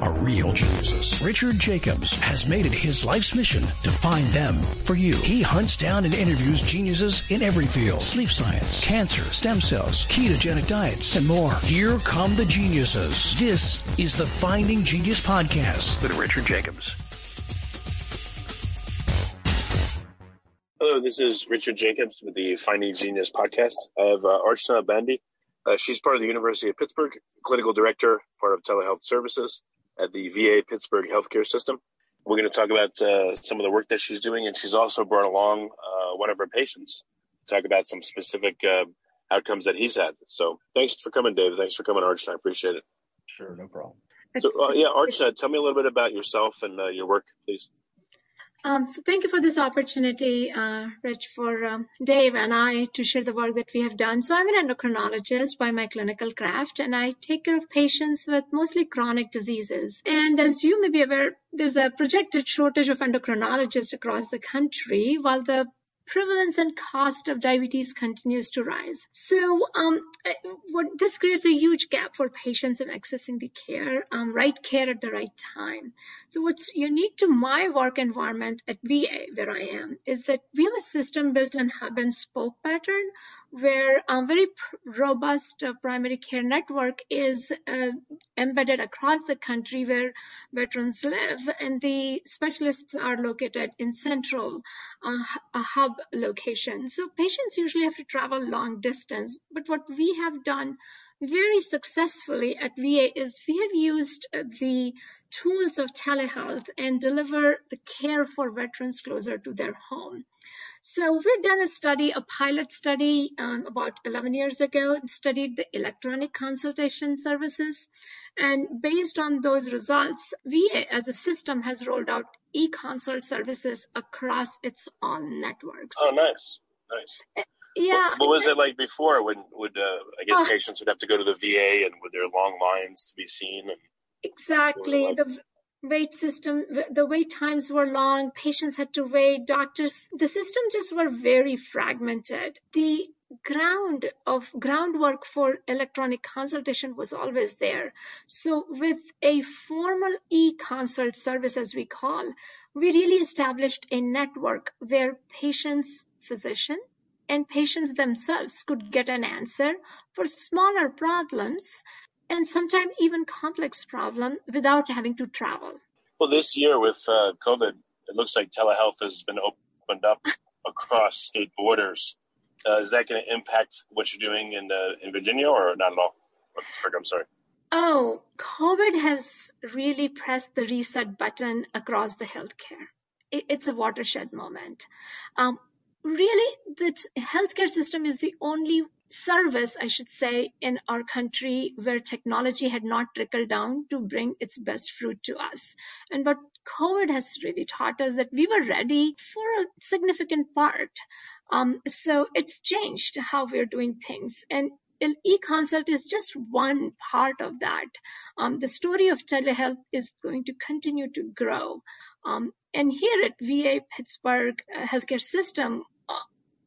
are real geniuses. Richard Jacobs has made it his life's mission to find them for you. He hunts down and interviews geniuses in every field. Sleep science, cancer, stem cells, ketogenic diets, and more. Here come the geniuses. This is the Finding Genius Podcast with Richard Jacobs. Hello, this is Richard Jacobs with the Finding Genius podcast. I have uh, Archana Bandi. Uh, she's part of the University of Pittsburgh, clinical director, part of telehealth services at the VA Pittsburgh healthcare system. We're going to talk about uh, some of the work that she's doing, and she's also brought along uh, one of her patients to talk about some specific uh, outcomes that he's had. So thanks for coming, Dave. Thanks for coming, Arch. I appreciate it. Sure, no problem. So, uh, yeah, Arch, tell me a little bit about yourself and uh, your work, please. Um, so thank you for this opportunity, uh, Rich, for um, Dave and I to share the work that we have done. So I'm an endocrinologist by my clinical craft, and I take care of patients with mostly chronic diseases. And as you may be aware, there's a projected shortage of endocrinologists across the country, while the prevalence and cost of diabetes continues to rise. So um, what, this creates a huge gap for patients in accessing the care, um, right care at the right time. So what's unique to my work environment at VA, where I am, is that we have a system built on hub and spoke pattern where a very robust uh, primary care network is uh, embedded across the country where veterans live, and the specialists are located in central uh, hub locations. So patients usually have to travel long distance, but what we have done very successfully at VA is we have used uh, the tools of telehealth and deliver the care for veterans closer to their home. So we've done a study, a pilot study um, about 11 years ago, studied the electronic consultation services. And based on those results, VA as a system has rolled out e-consult services across its own networks. Oh, nice. Nice. Uh, yeah. What was it like before when would, uh, I guess uh, patients would have to go to the VA and with their long lines to be seen? And exactly. The, wait system, the wait times were long, patients had to wait, doctors, the system just were very fragmented. The ground of groundwork for electronic consultation was always there. So with a formal e-consult service as we call, we really established a network where patients, physician, and patients themselves could get an answer for smaller problems and sometimes even complex problem without having to travel. Well, this year with uh, COVID, it looks like telehealth has been opened up across state borders. Uh, is that going to impact what you're doing in uh, in Virginia or not at all? Pittsburgh, I'm sorry. Oh, COVID has really pressed the reset button across the healthcare. It's a watershed moment. Um, really, the healthcare system is the only service, I should say, in our country where technology had not trickled down to bring its best fruit to us. And what COVID has really taught us that we were ready for a significant part. Um, so it's changed how we're doing things. And e-consult is just one part of that. Um, the story of telehealth is going to continue to grow. Um, and here at VA Pittsburgh uh, Healthcare System, uh,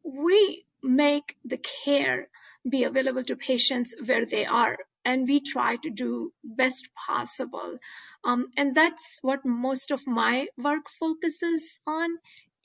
we make the care be available to patients where they are. And we try to do best possible. Um, and that's what most of my work focuses on.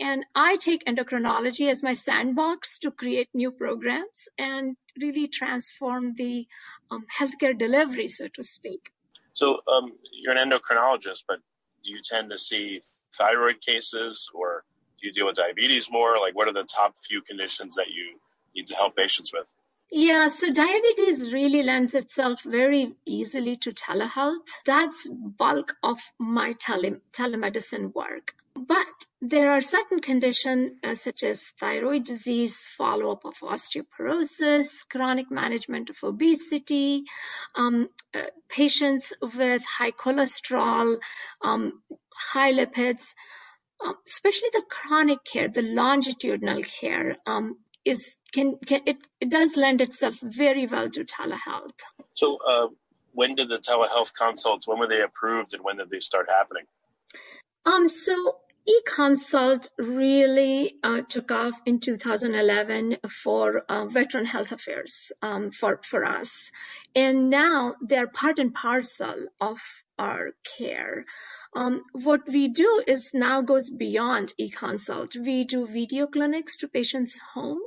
And i take endocrinology as my sandbox to create new programs and really transform the um, healthcare delivery so to speak. So um, you're an endocrinologist but do you tend to see thyroid cases or do you deal with diabetes more? Like, what are the top few conditions that you need to help patients with? Yeah, so diabetes really lends itself very easily to telehealth. That's bulk of my tele- telemedicine work. But there are certain conditions uh, such as thyroid disease, follow-up of osteoporosis, chronic management of obesity, um, uh, patients with high cholesterol, um, high lipids um, especially the chronic care, the longitudinal care, um, is can, can it, it does lend itself very well to telehealth. So, uh, when did the telehealth consults, when were they approved and when did they start happening? Um, so eConsult really uh, took off in 2011 for uh, veteran health affairs um, for, for us. And now they're part and parcel of our care. Um, what we do is now goes beyond eConsult. We do video clinics to patients' home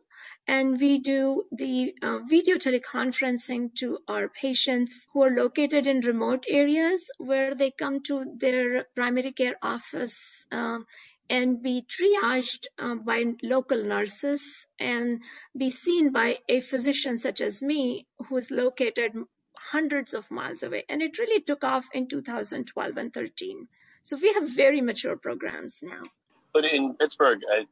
and we do the uh, video teleconferencing to our patients who are located in remote areas where they come to their primary care office um, and be triaged uh, by local nurses and be seen by a physician such as me who is located hundreds of miles away. And it really took off in 2012 and 13. So we have very mature programs now. But in Pittsburgh, I,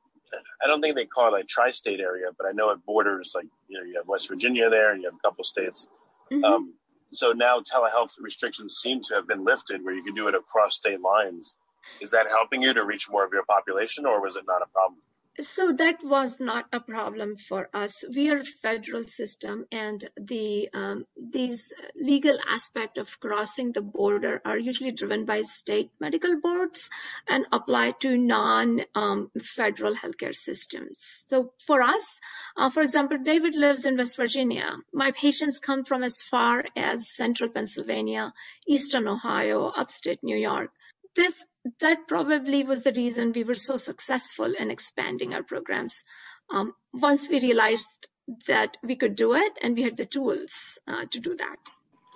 I don't think they call it a tri-state area, but I know it borders like you know you have West Virginia there, and you have a couple states. Mm-hmm. Um, so now telehealth restrictions seem to have been lifted, where you can do it across state lines. Is that helping you to reach more of your population, or was it not a problem? So that was not a problem for us. We are a federal system, and the um, these legal aspect of crossing the border are usually driven by state medical boards and apply to non-federal um, healthcare systems. So for us, uh, for example, David lives in West Virginia. My patients come from as far as central Pennsylvania, eastern Ohio, upstate New York this that probably was the reason we were so successful in expanding our programs. Um, once we realized that we could do it and we had the tools uh, to do that.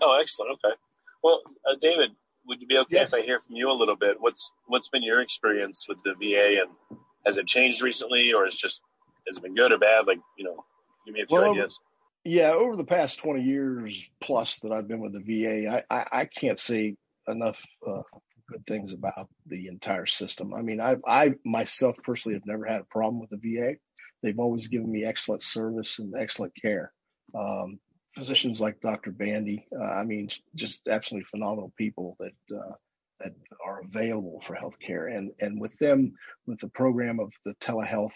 Oh, excellent. Okay. Well, uh, David, would you be okay yes. if I hear from you a little bit? What's what's been your experience with the VA, and has it changed recently, or is just has it been good or bad? Like, you know, give me a few well, ideas. Yeah, over the past twenty years plus that I've been with the VA, I I, I can't say enough uh, good things about the entire system. I mean, I, I myself personally have never had a problem with the VA. They've always given me excellent service and excellent care. Um, physicians like Dr. Bandi, uh, I mean, just absolutely phenomenal people that uh, that are available for healthcare. And and with them, with the program of the telehealth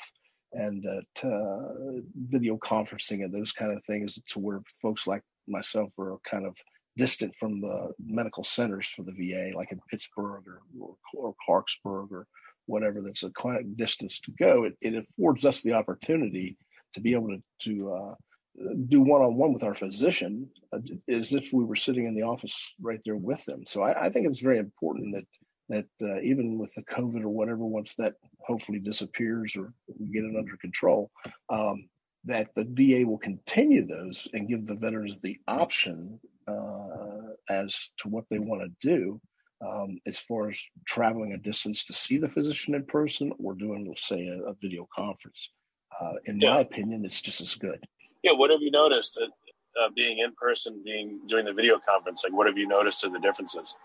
and uh, uh, video conferencing and those kind of things, to where folks like myself are kind of distant from the medical centers for the VA, like in Pittsburgh or, or, or Clarksburg or whatever that's a distance to go, it, it, affords us the opportunity to be able to, to uh, do one-on-one with our physician uh, as if we were sitting in the office right there with them. So I, I think it's very important that that uh, even with the COVID or whatever, once that hopefully disappears or we get it under control, um, that the VA will continue those and give the veterans the option uh, as to what they want to do um, as far as traveling a distance to see the physician in person or doing, let's say, a, a video conference. Uh, in yeah. my opinion, it's just as good. Yeah. What have you noticed uh, uh, being in person, being doing the video conference? Like, what have you noticed of the differences?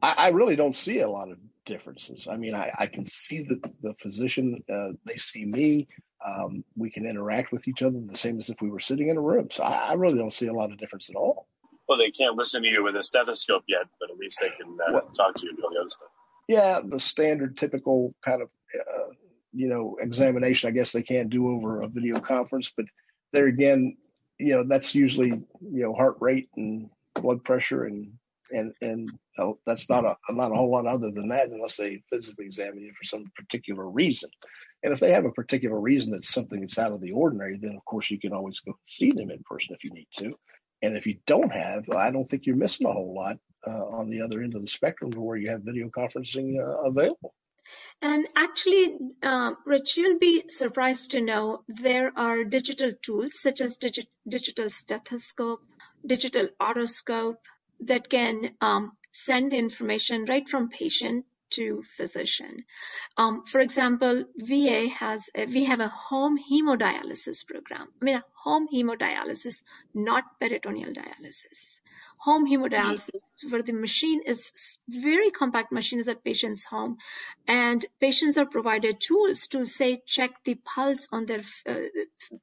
I, I really don't see a lot of differences. I mean, I, I can see the, the physician, uh, they see me. Um, we can interact with each other the same as if we were sitting in a room. So I, I really don't see a lot of difference at all well, they can't listen to you with a stethoscope yet, but at least they can uh, well, talk to you and do all the other stuff. Yeah, the standard, typical kind of, uh, you know, examination. I guess they can't do over a video conference, but there again, you know, that's usually you know heart rate and blood pressure and and and uh, that's not a not a whole lot other than that unless they physically examine you for some particular reason. And if they have a particular reason that's something that's out of the ordinary, then of course you can always go see them in person if you need to. And if you don't have, I don't think you're missing a whole lot uh, on the other end of the spectrum where you have video conferencing uh, available. And actually, uh, Rich, you'll be surprised to know there are digital tools such as digi- digital stethoscope, digital otoscope that can um, send information right from patient to physician. Um, for example, VA has a, we have a home hemodialysis program. I mean, a home hemodialysis, not peritoneal dialysis. Home hemodialysis, where the machine is very compact machine is at patient's home, and patients are provided tools to say check the pulse on their uh,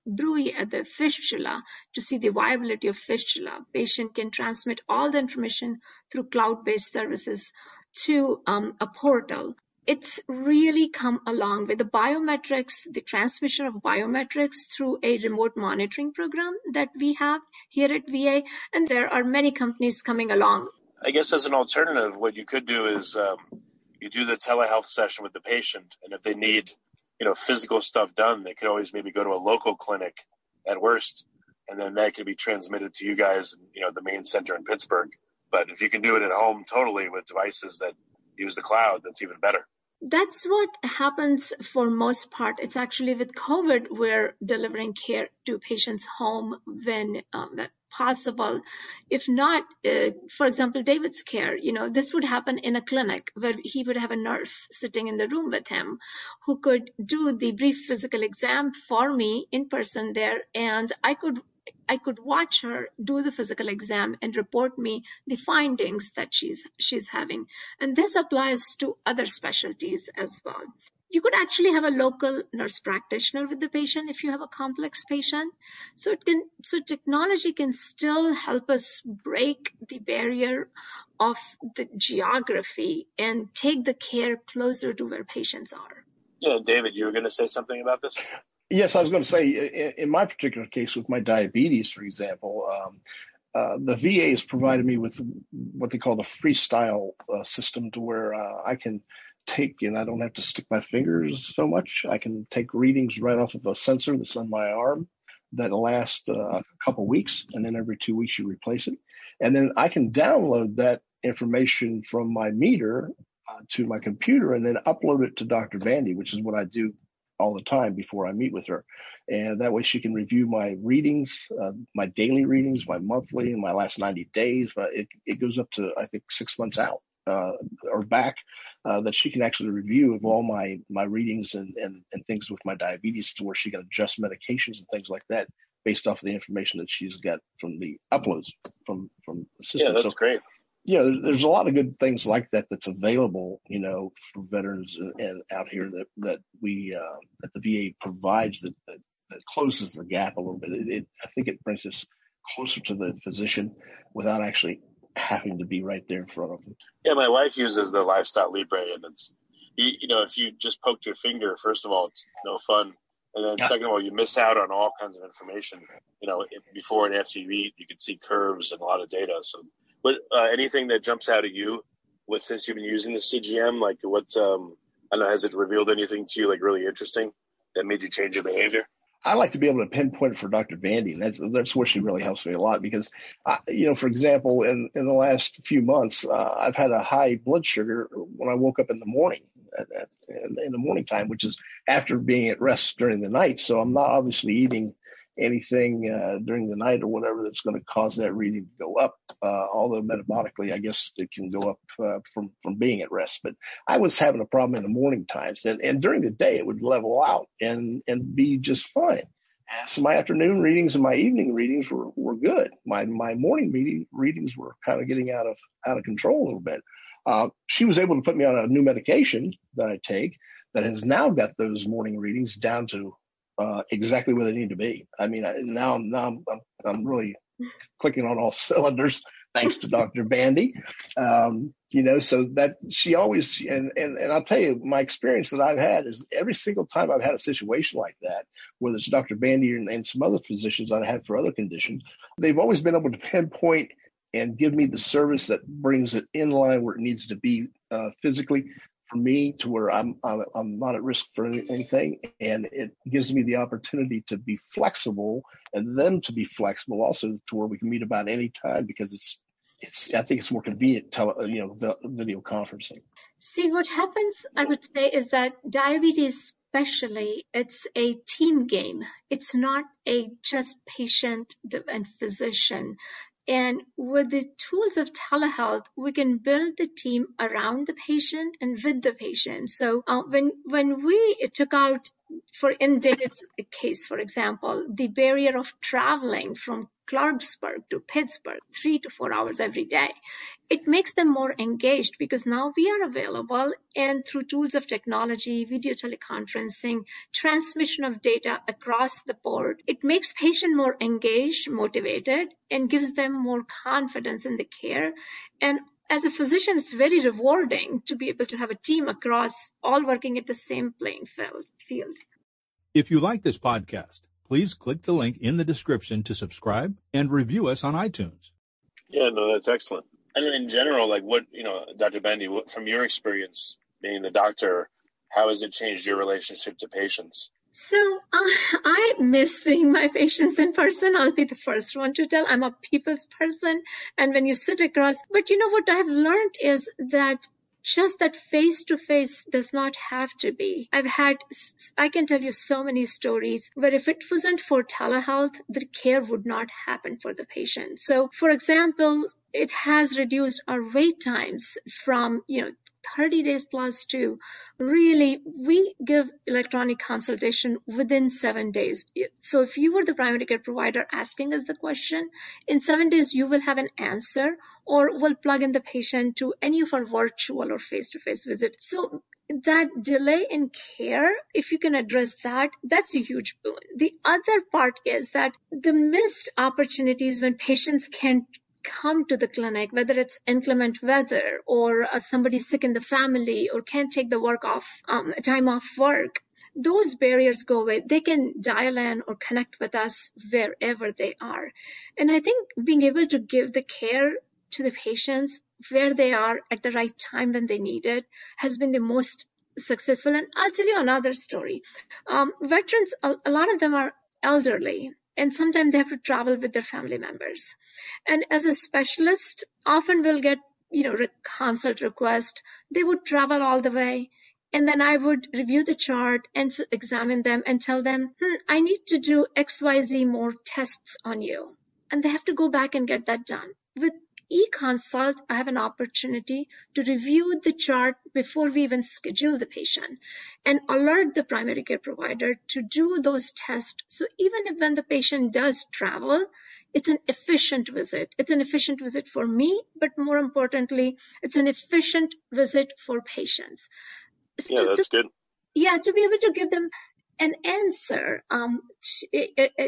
bruit at the fistula to see the viability of fistula. Patient can transmit all the information through cloud-based services to um, a portal. it's really come along with the biometrics, the transmission of biometrics through a remote monitoring program that we have here at VA. And there are many companies coming along. I guess as an alternative, what you could do is um, you do the telehealth session with the patient, and if they need, you know, physical stuff done, they could always maybe go to a local clinic at worst, and then that could be transmitted to you guys, you know, the main center in Pittsburgh. But if you can do it at home totally with devices that use the cloud, that's even better. That's what happens for most part. It's actually with COVID, we're delivering care to patients home when um, possible. If not, uh, for example, David's care, you know, this would happen in a clinic where he would have a nurse sitting in the room with him who could do the brief physical exam for me in person there. And I could I could watch her do the physical exam and report me the findings that she's she's having. And this applies to other specialties as well. You could actually have a local nurse practitioner with the patient if you have a complex patient. So it can so technology can still help us break the barrier of the geography and take the care closer to where patients are. Yeah, David, you were going to say something about this? Yes, I was going to say in, in my particular case with my diabetes, for example, um, uh, the VA has provided me with what they call the freestyle uh, system to where uh, I can take and I don't have to stick my fingers so much. I can take readings right off of a sensor that's on my arm that last uh, a couple weeks, and then every two weeks you replace it. And then I can download that information from my meter uh, to my computer and then upload it to Dr. Bandi, which is what I do all the time before I meet with her. And that way she can review my readings, uh, my daily readings, my monthly, and my last 90 days. But it, it goes up to, I think, six months out uh, or back uh, that she can actually review of all my, my readings and, and, and things with my diabetes to where she can adjust medications and things like that based off of the information that she's got from the uploads from, from the system. Yeah, that's so, great yeah, there's a lot of good things like that that's available, you know, for veterans and, and out here that that we uh, that the VA provides that, that, that closes the gap a little bit. It, it, I think it brings us closer to the physician without actually having to be right there in front of them. Yeah, my wife uses the FreeStyle Libre, and it's you know if you just poked your finger, first of all, it's no fun. And then, yeah. second of all, you miss out on all kinds of information. You know, before and after you eat, you can see curves and a lot of data. So what uh, anything that jumps out at you? What since you've been using the CGM, like what? Um, I don't know. Has it revealed anything to you like really interesting that made you change your behavior? I like to be able to pinpoint for Dr. Bandi, and that's that's where she really helps me a lot because, I, you know, for example, in in the last few months, uh, I've had a high blood sugar when I woke up in the morning, at, at, in the morning time, which is after being at rest during the night. So I'm not obviously eating anything uh, during the night or whatever that's going to cause that reading to go up. Uh, although metabolically, I guess it can go up uh, from from being at rest. But I was having a problem in the morning times, and, and during the day it would level out and and be just fine. So my afternoon readings and my evening readings were, were good. My my morning reading, readings were kind of getting out of out of control a little bit. Uh, she was able to put me on a new medication that I take that has now got those morning readings down to uh, exactly where they need to be. I mean, now, now I'm, I'm, I'm really clicking on all cylinders thanks to Dr. Bandi. Um, you know, so that she always, and, and, and I'll tell you, my experience that I've had is every single time I've had a situation like that, whether it's Dr. Bandi and, and some other physicians I've had for other conditions, they've always been able to pinpoint and give me the service that brings it in line where it needs to be uh, physically for me to where I'm, I'm, not at risk for anything. And it gives me the opportunity to be flexible and them to be flexible also to where we can meet about any time because it's, it's, I think it's more convenient, tele, uh, you know, video conferencing. See, what happens, I would say, is that diabetes especially, it's a team game. It's not a just patient and physician. And with the tools of telehealth, we can build the team around the patient and with the patient. So uh, when when we took out for in David's case, for example, the barrier of traveling from Clarksburg to Pittsburgh, three to four hours every day. It makes them more engaged because now we are available and through tools of technology, video teleconferencing, transmission of data across the board, it makes patient more engaged, motivated, and gives them more confidence in the care. And as a physician, it's very rewarding to be able to have a team across all working at the same playing field. If you like this podcast, please click the link in the description to subscribe and review us on iTunes. Yeah, no, that's excellent. And in general, like what, you know, Dr. Bandi, what, from your experience being the doctor, how has it changed your relationship to patients? So uh, I miss seeing my patients in person. I'll be the first one to tell. I'm a people's person. And when you sit across, but you know what I've learned is that just that face to face does not have to be. I've had, I can tell you so many stories where if it wasn't for telehealth, the care would not happen for the patient. So, for example, it has reduced our wait times from, you know, 30 days plus two, really, we give electronic consultation within seven days. So if you were the primary care provider asking us the question, in seven days you will have an answer or we'll plug in the patient to any of our virtual or face-to-face visit. So that delay in care, if you can address that, that's a huge boon. The other part is that the missed opportunities when patients can't come to the clinic, whether it's inclement weather or uh, somebody sick in the family or can't take the work off, um, time off work, those barriers go away. They can dial in or connect with us wherever they are. And I think being able to give the care to the patients where they are at the right time when they need it has been the most successful. And I'll tell you another story. Um, veterans, a, a lot of them are elderly and sometimes they have to travel with their family members. And as a specialist, often we'll get, you know, consult request. They would travel all the way. And then I would review the chart and examine them and tell them, hmm, I need to do XYZ more tests on you. And they have to go back and get that done. With e-consult, I have an opportunity to review the chart before we even schedule the patient and alert the primary care provider to do those tests. So even if when the patient does travel, it's an efficient visit. It's an efficient visit for me, but more importantly, it's an efficient visit for patients. Yeah, that's good. Yeah, to be able to give them an answer, um, to,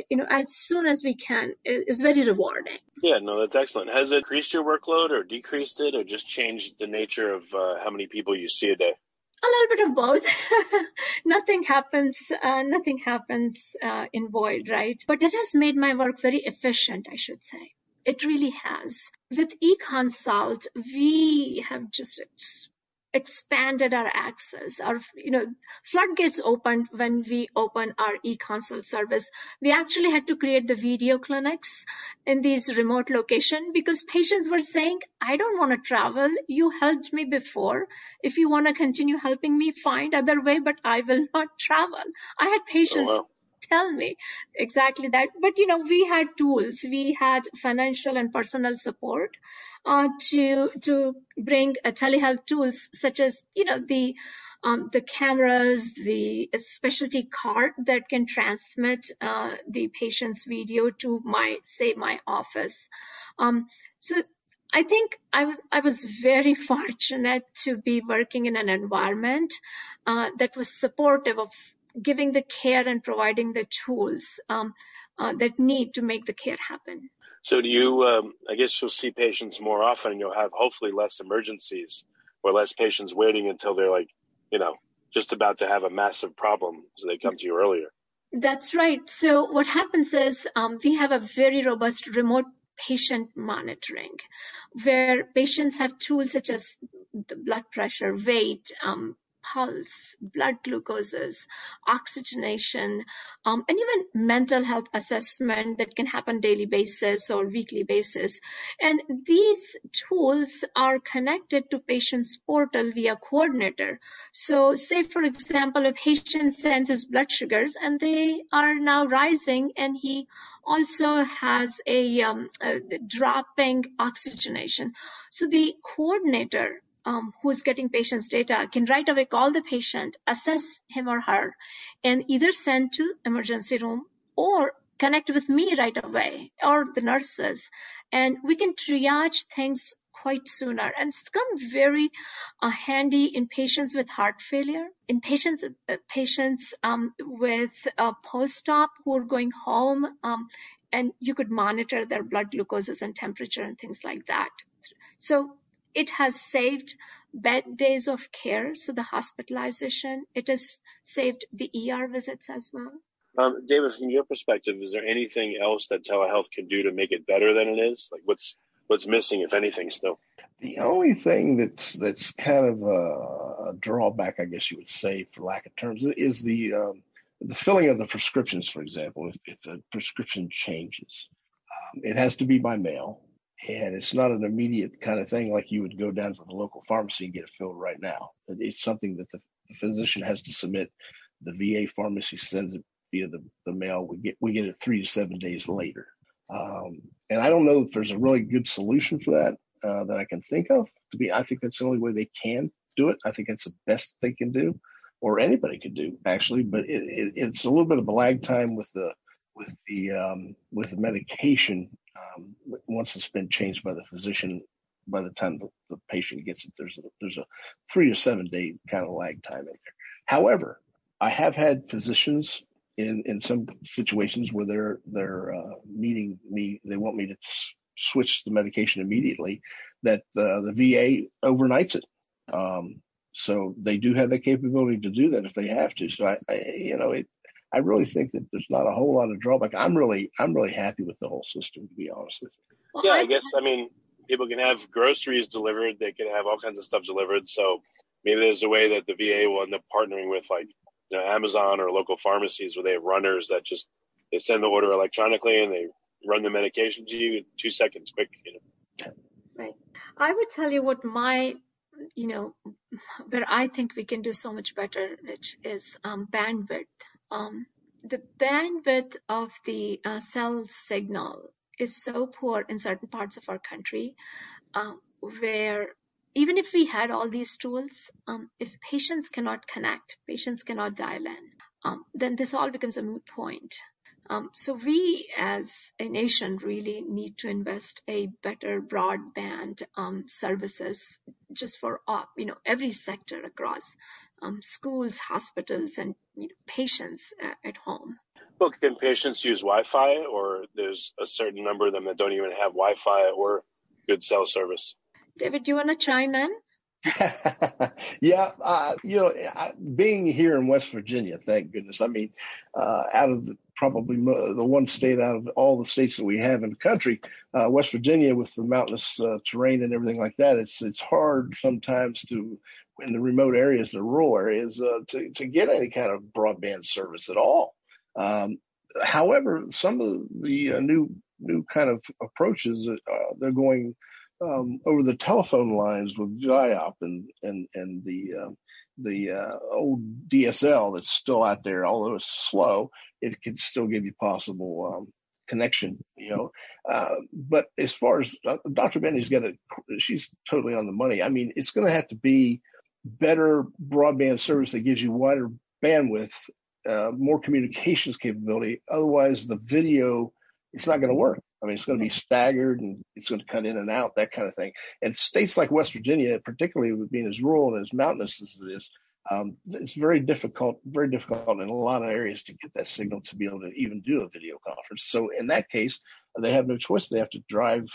you know, as soon as we can is very rewarding. Yeah, no, that's excellent. Has it increased your workload or decreased it or just changed the nature of uh, how many people you see a day? A little bit of both. nothing happens, uh, nothing happens uh, in void, right? But it has made my work very efficient, I should say. It really has. With eConsult, we have just expanded our access. Our, you know, floodgates opened when we opened our e-consult service. We actually had to create the video clinics in these remote locations because patients were saying, I don't want to travel. You helped me before. If you want to continue helping me, find other way, but I will not travel. I had patients oh, wow tell me exactly that. But you know, we had tools, we had financial and personal support uh, to to bring uh, telehealth tools such as you know the um, the cameras, the specialty card that can transmit uh, the patient's video to my say my office. Um, so I think I, I was very fortunate to be working in an environment uh, that was supportive of giving the care and providing the tools um, uh, that need to make the care happen. So do you, um, I guess you'll see patients more often and you'll have hopefully less emergencies or less patients waiting until they're like, you know, just about to have a massive problem so they come to you earlier. That's right. So what happens is um, we have a very robust remote patient monitoring where patients have tools such as the blood pressure, weight, um, pulse, blood glucoses, oxygenation, um, and even mental health assessment that can happen daily basis or weekly basis. And these tools are connected to patient's portal via coordinator. So say, for example, a patient sends his blood sugars and they are now rising and he also has a, um, a dropping oxygenation. So the coordinator um, who's getting patient's data can right away call the patient, assess him or her, and either send to emergency room or connect with me right away or the nurses, and we can triage things quite sooner. And it's come very uh, handy in patients with heart failure, in patients uh, patients um, with uh, post-op who are going home, um, and you could monitor their blood glucoses and temperature and things like that. So it has saved bed days of care, so the hospitalization. It has saved the ER visits as well. Um, David, from your perspective, is there anything else that telehealth can do to make it better than it is? Like, what's what's missing, if anything, still? The only thing that's that's kind of a, a drawback, I guess you would say, for lack of terms, is the um, the filling of the prescriptions. For example, if, if the prescription changes, um, it has to be by mail, and it's not an immediate kind of thing like you would go down to the local pharmacy and get it filled right now. It's something that the, the physician has to submit. The VA pharmacy sends it via the, the mail. We get we get it three to seven days later. Um, and I don't know if there's a really good solution for that uh, that I can think of. To be, I think that's the only way they can do it. I think that's the best they can do, or anybody could do actually. But it, it, it's a little bit of a lag time with the with the um, with the medication um, once it's been changed by the physician. By the time the, the patient gets it, there's a, there's a three to seven day kind of lag time in there. However, I have had physicians in in some situations where they're they're uh, meeting me, they want me to s- switch the medication immediately. That uh, the VA overnights it, um, so they do have the capability to do that if they have to. So I, I, you know, it. I really think that there's not a whole lot of drawback. I'm really I'm really happy with the whole system, to be honest with you. Well, Yeah, I I- guess I mean people can have groceries delivered. They can have all kinds of stuff delivered. So maybe there's a way that the VA will end up partnering with like you know, Amazon or local pharmacies where they have runners that just they send the order electronically and they run the medication to you in two seconds, quick. You know. Right. I would tell you what my, you know, where I think we can do so much better, which is um, bandwidth. Um, the bandwidth of the uh, cell signal is so poor in certain parts of our country, um, where even if we had all these tools, um, if patients cannot connect, patients cannot dial in, um, then this all becomes a moot point. Um, so we as a nation really need to invest a better broadband um, services just for uh, you know every sector across um, schools, hospitals, and you know, patients uh, at home. Well, can patients use Wi-Fi, or there's a certain number of them that don't even have Wi-Fi or good cell service? David, do you want to chime in? yeah, uh, you know, I, being here in West Virginia, thank goodness. I mean, uh, out of the, probably mo- the one state out of all the states that we have in the country, uh, West Virginia, with the mountainous uh, terrain and everything like that, it's it's hard sometimes to in the remote areas, the rural areas, uh, to to get any kind of broadband service at all. Um, however, some of the uh, new new kind of approaches, uh, they're going um, over the telephone lines with Giop and and and the uh, the uh, old DSL that's still out there. Although it's slow, it can still give you possible um, connection. You know, uh, but as far as uh, Dr. Bandi's got it, she's totally on the money. I mean, it's going to have to be better broadband service that gives you wider bandwidth, uh, more communications capability. Otherwise, the video it's not going to work. I mean, it's going to be staggered and it's going to cut in and out, that kind of thing. And states like West Virginia, particularly with being as rural and as mountainous as it is, um, it's very difficult, very difficult in a lot of areas to get that signal to be able to even do a video conference. So in that case, they have no choice. They have to drive,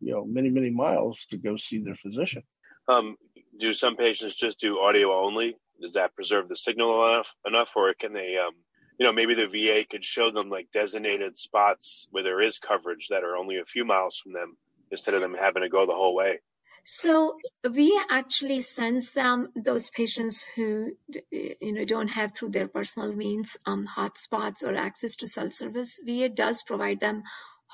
you know, many, many miles to go see their physician. Um, do some patients just do audio only? Does that preserve the signal enough, enough or can they, um, you know, maybe the VA could show them like designated spots where there is coverage that are only a few miles from them instead of them having to go the whole way? So we actually sends them those patients who you know don't have through their personal means um, hotspots or access to cell service. VA does provide them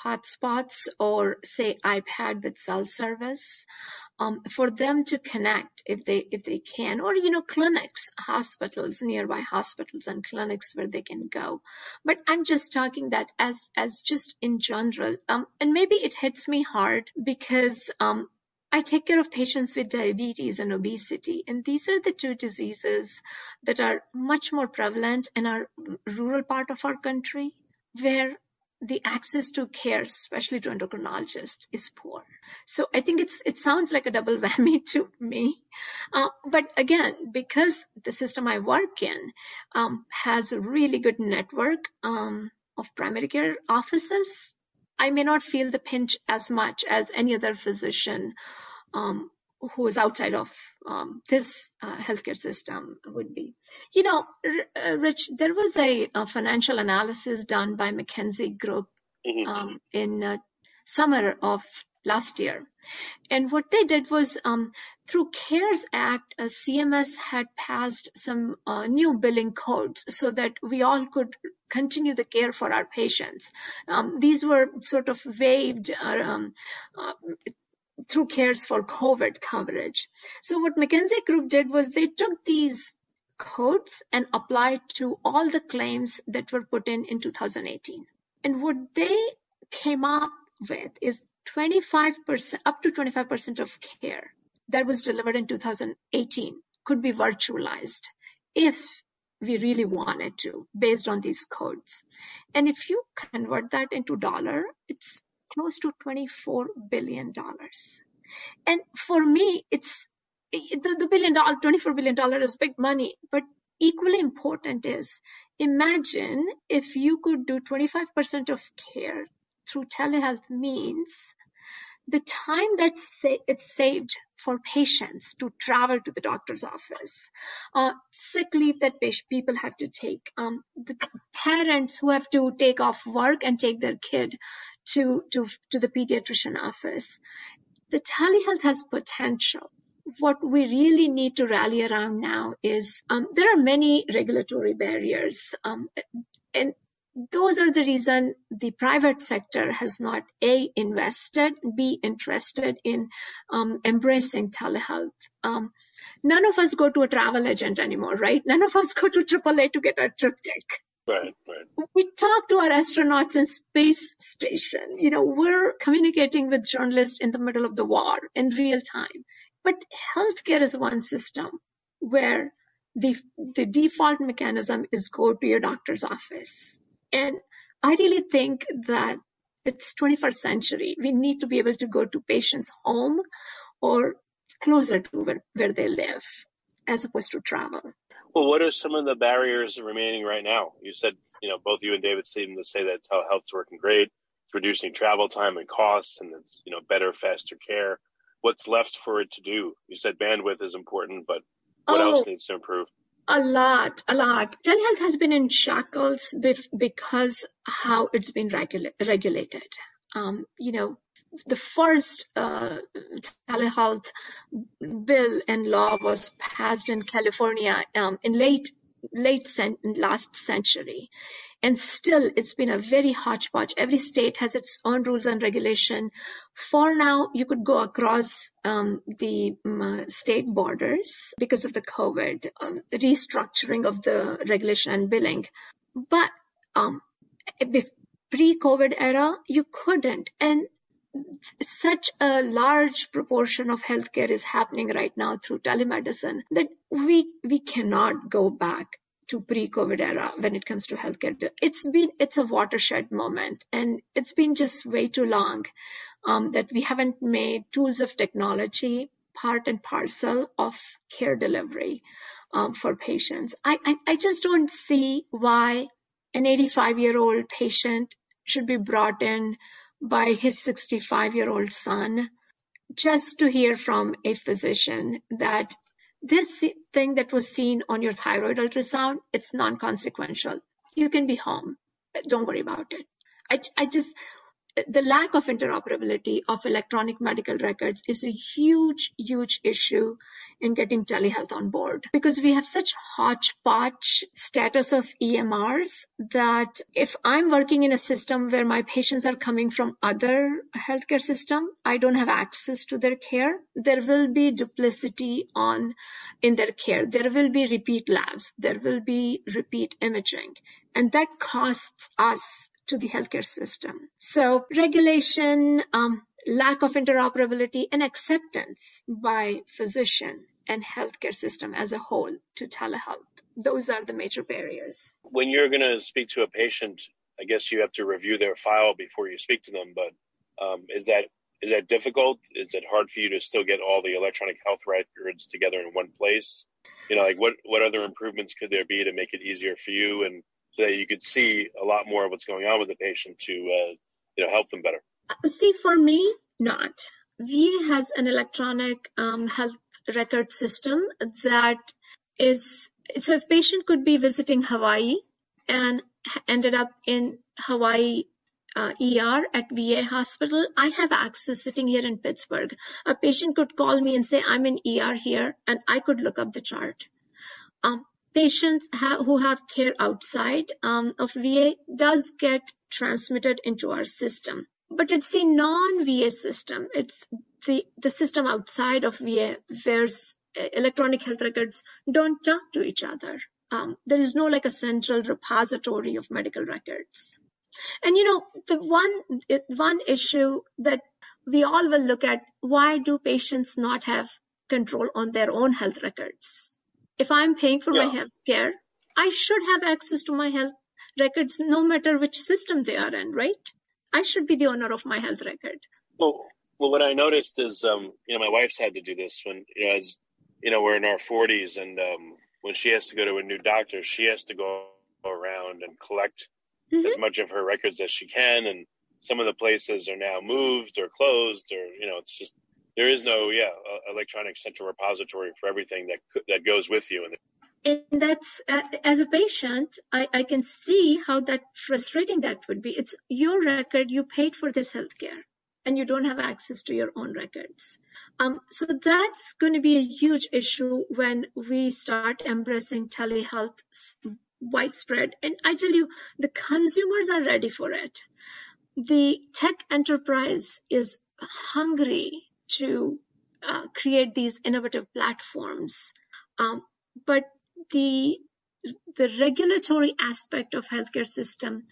hotspots or say iPad with cell service um, for them to connect if they if they can or you know clinics hospitals nearby hospitals and clinics where they can go. But i'm just talking that as as just in general um, and maybe it hits me hard because um, I take care of patients with diabetes and obesity, and these are the two diseases that are much more prevalent in our rural part of our country, where the access to care, especially to endocrinologists, is poor. So I think it's it sounds like a double whammy to me. Uh, but again, because the system I work in um, has a really good network um, of primary care offices, I may not feel the pinch as much as any other physician um, who is outside of um, this uh, healthcare system would be. You know, R- uh, Rich, there was a, a, financial analysis done by McKinsey Group mm-hmm. um, in uh, summer of last year. And what they did was um, through CARES Act, uh, CMS had passed some uh, new billing codes so that we all could continue the care for our patients. Um, these were sort of waived um, uh, through CARES for COVID coverage. So what McKinsey Group did was they took these codes and applied to all the claims that were put in in 2018. And what they came up with is 25% up to 25% of care that was delivered in 2018 could be virtualized if we really wanted to based on these codes. And if you convert that into dollar, it's close to 24 billion dollars. And for me, it's the, the billion dollar, 24 billion dollar is big money, but equally important is imagine if you could do 25% of care through telehealth means the time that sa- it's saved for patients to travel to the doctor's office, uh, sick leave that people have to take, um, the parents who have to take off work and take their kid to, to, to the pediatrician office. The telehealth has potential. What we really need to rally around now is um, there are many regulatory barriers, um, and those are the reason the private sector has not a invested b interested in um, embracing telehealth um, none of us go to a travel agent anymore right none of us go to aaa to get our TripTik right right we talk to our astronauts in space station you know we're communicating with journalists in the middle of the war in real time but healthcare is one system where the the default mechanism is go to your doctor's office and I really think that it's 21st century. We need to be able to go to patients' home or closer to where, where they live as opposed to travel. Well, what are some of the barriers remaining right now? You said, you know, both you and David seem to say that telehealth's working great. It's reducing travel time and costs, and it's, you know, better, faster care. What's left for it to do? You said bandwidth is important, but what oh, else needs to improve? A lot, a lot. Telehealth has been in shackles because how it's been regula- regulated. Um, you know, the first uh, telehealth bill and law was passed in California um, in late late cent- last century, and still it's been a very hodgepodge. Every state has its own rules and regulation. For now, you could go across um, the um, state borders because of the COVID um, restructuring of the regulation and billing. But um, pre-COVID era, you couldn't. And such a large proportion of healthcare is happening right now through telemedicine that we we cannot go back to pre-COVID era when it comes to healthcare. It's been it's a watershed moment, and it's been just way too long um, that we haven't made tools of technology part and parcel of care delivery um, for patients. I, I I just don't see why an 85 year old patient should be brought in by his 65 year old son just to hear from a physician that this thing that was seen on your thyroid ultrasound, it's non-consequential. You can be home. Don't worry about it. I, I just, the lack of interoperability of electronic medical records is a huge, huge issue in getting telehealth on board because we have such hodgepodge status of EMRs that if I'm working in a system where my patients are coming from other healthcare system, I don't have access to their care. There will be duplicity on in their care. There will be repeat labs. There will be repeat imaging and that costs us to the healthcare system. So regulation, um, lack of interoperability and acceptance by physician and healthcare system as a whole to telehealth. Those are the major barriers. When you're going to speak to a patient, I guess you have to review their file before you speak to them. But um, is that is that difficult? Is it hard for you to still get all the electronic health records together in one place? You know, like what what other improvements could there be to make it easier for you and so that you could see a lot more of what's going on with the patient to uh, you know help them better? See, for me, not VA has an electronic um, health record system that is so if patient could be visiting Hawaii and ended up in Hawaii uh, ER at VA hospital, I have access sitting here in Pittsburgh. A patient could call me and say, I'm in ER here, and I could look up the chart. Um, patients ha- who have care outside um, of VA does get transmitted into our system. But it's the non-VA system. It's the, the system outside of VA where electronic health records don't talk to each other. Um, there is no like a central repository of medical records. And you know, the one one issue that we all will look at: why do patients not have control on their own health records? If I'm paying for yeah. my health care, I should have access to my health records, no matter which system they are in, right? I should be the owner of my health record. Well, well, what I noticed is, um, you know, my wife's had to do this when, you know, as you know, we're in our 40s, and um, when she has to go to a new doctor, she has to go around and collect mm-hmm. as much of her records as she can. And some of the places are now moved or closed, or you know, it's just there is no yeah uh, electronic central repository for everything that that goes with you. And that's uh, as a patient, I, I can see how that frustrating that would be. It's your record. You paid for this healthcare and you don't have access to your own records. Um, so that's going to be a huge issue when we start embracing telehealth widespread. And I tell you, the consumers are ready for it. The tech enterprise is hungry to uh, create these innovative platforms. Um, but the the regulatory aspect of healthcare system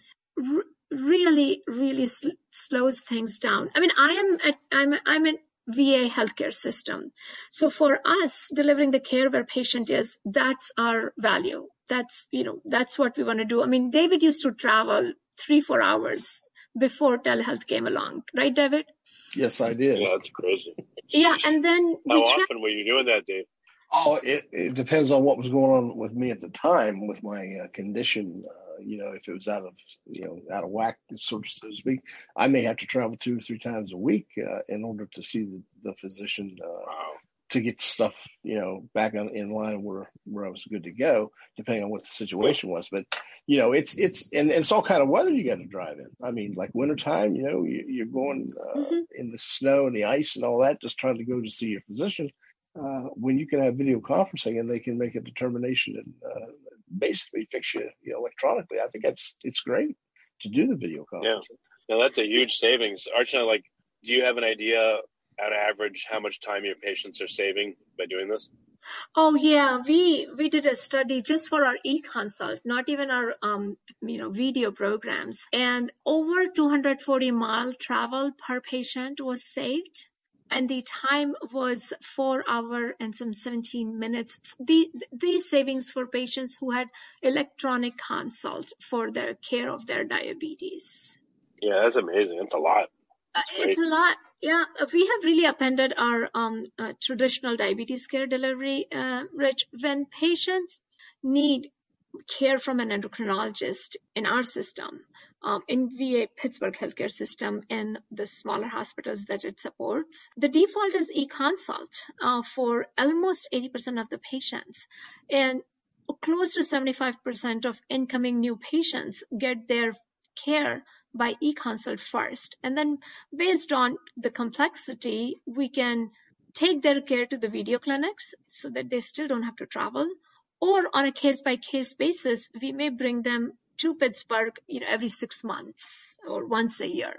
really, really sl- slows things down. I mean, I am at, I'm, I'm in VA healthcare system. So for us, delivering the care where patient is, that's our value. That's, you know, that's what we want to do. I mean, David used to travel three, four hours before telehealth came along, right, David? Yes, I did. Yeah, that's crazy. Yeah, and then how tra- often were you doing that, Dave? Oh, it, it, depends on what was going on with me at the time with my uh, condition. Uh, you know, if it was out of, you know, out of whack, so, so to speak, I may have to travel two or three times a week uh, in order to see the, the physician uh, wow. To get stuff, you know, back on, in line where, where I was good to go, depending on what the situation was. But, you know, it's, it's, and, and it's all kind of weather you got to drive in. I mean, like wintertime, you know, you, are going uh, mm-hmm. in the snow and the ice and all that, just trying to go to see your physician. Uh, when you can have video conferencing and they can make a determination and uh, basically fix you, you know, electronically. I think that's it's great to do the video call. Yeah, now that's a huge savings. Archana, like, do you have an idea at average how much time your patients are saving by doing this? Oh yeah, we we did a study just for our e-consult, not even our um you know video programs, and over 240 mile travel per patient was saved and the time was four hour and some 17 minutes. The, these savings for patients who had electronic consult for their care of their diabetes. Yeah, that's amazing. It's a lot. Uh, it's a lot. Yeah, we have really appended our um, uh, traditional diabetes care delivery, uh, Rich. When patients need care from an endocrinologist in our system, um, in VA Pittsburgh healthcare system and the smaller hospitals that it supports. The default is e-consult uh, for almost 80% of the patients. And close to 75% of incoming new patients get their care by e-consult first. And then based on the complexity, we can take their care to the video clinics so that they still don't have to travel. Or on a case by case basis, we may bring them to Pittsburgh, you know, every six months or once a year,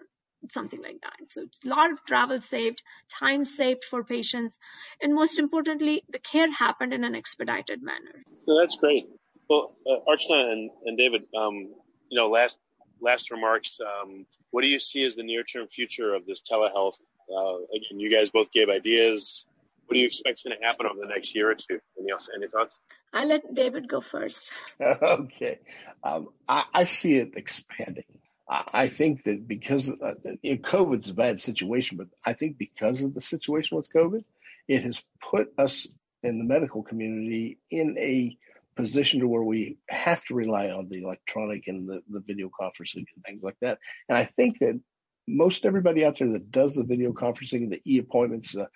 something like that. So it's a lot of travel saved, time saved for patients, and most importantly, the care happened in an expedited manner. So that's great. Well, uh, Archana and, and David, um, you know, last last remarks. Um, what do you see as the near term future of this telehealth? Uh, again, you guys both gave ideas. What do you expect is going to happen over the next year or two? Any, any thoughts? I'll let David go first. okay. Um, I, I, see it expanding. I, I think that because uh, you know, COVID's a bad situation, but I think because of the situation with COVID, it has put us in the medical community in a position to where we have to rely on the electronic and the, the video conferencing and things like that. And I think that most everybody out there that does the video conferencing, the e appointments, uh,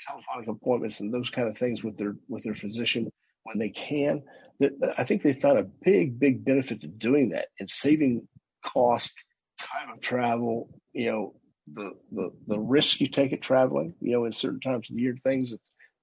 telephonic appointments, and those kind of things with their with their physician when they can, that I think they found a big, big benefit to doing that and saving cost, time of travel, you know, the the the risk you take at traveling, you know, in certain times of the year, things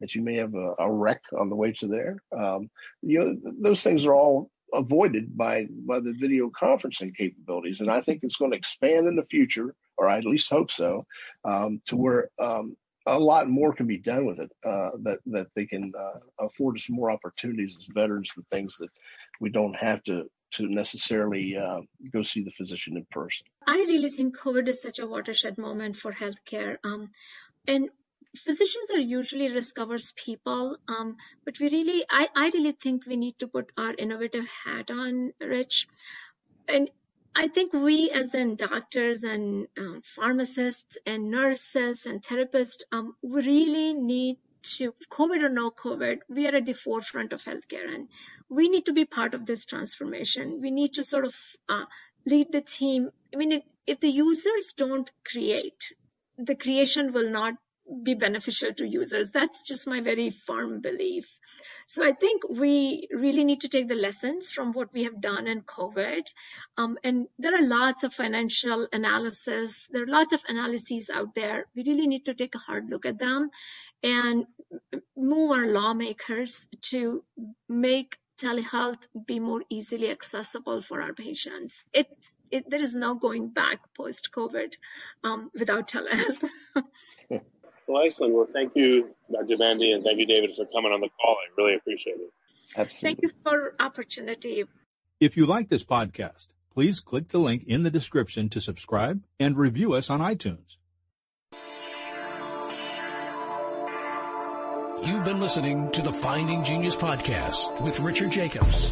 that, you may have a, a wreck on the way to there. Um, you know, th- those things are all avoided by by the video conferencing capabilities, and I think it's going to expand in the future, or I at least hope so, um, to where um, a lot more can be done with it. Uh, that that they can uh, afford us more opportunities as veterans for things that we don't have to to necessarily uh, go see the physician in person. I really think COVID is such a watershed moment for healthcare. Um, and physicians are usually risk averse people, um, but we really, I, I really think we need to put our innovative hat on, Rich. And I think we, as in doctors and um, pharmacists and nurses and therapists, um, we really need to COVID or no COVID, we are at the forefront of healthcare and we need to be part of this transformation. We need to sort of uh, lead the team. I mean, if, if the users don't create, the creation will not be beneficial to users. That's just my very firm belief. So I think we really need to take the lessons from what we have done in COVID. Um, and there are lots of financial analysis. There are lots of analyses out there. We really need to take a hard look at them and move our lawmakers to make telehealth be more easily accessible for our patients. It, it there is no going back post COVID um, without telehealth. well, excellent. Well, thank you, Dr. Bandi, and thank you, David, for coming on the call. I really appreciate it. Absolutely. Thank you for opportunity. If you like this podcast, please click the link in the description to subscribe and review us on iTunes. You've been listening to the Finding Genius podcast with Richard Jacobs.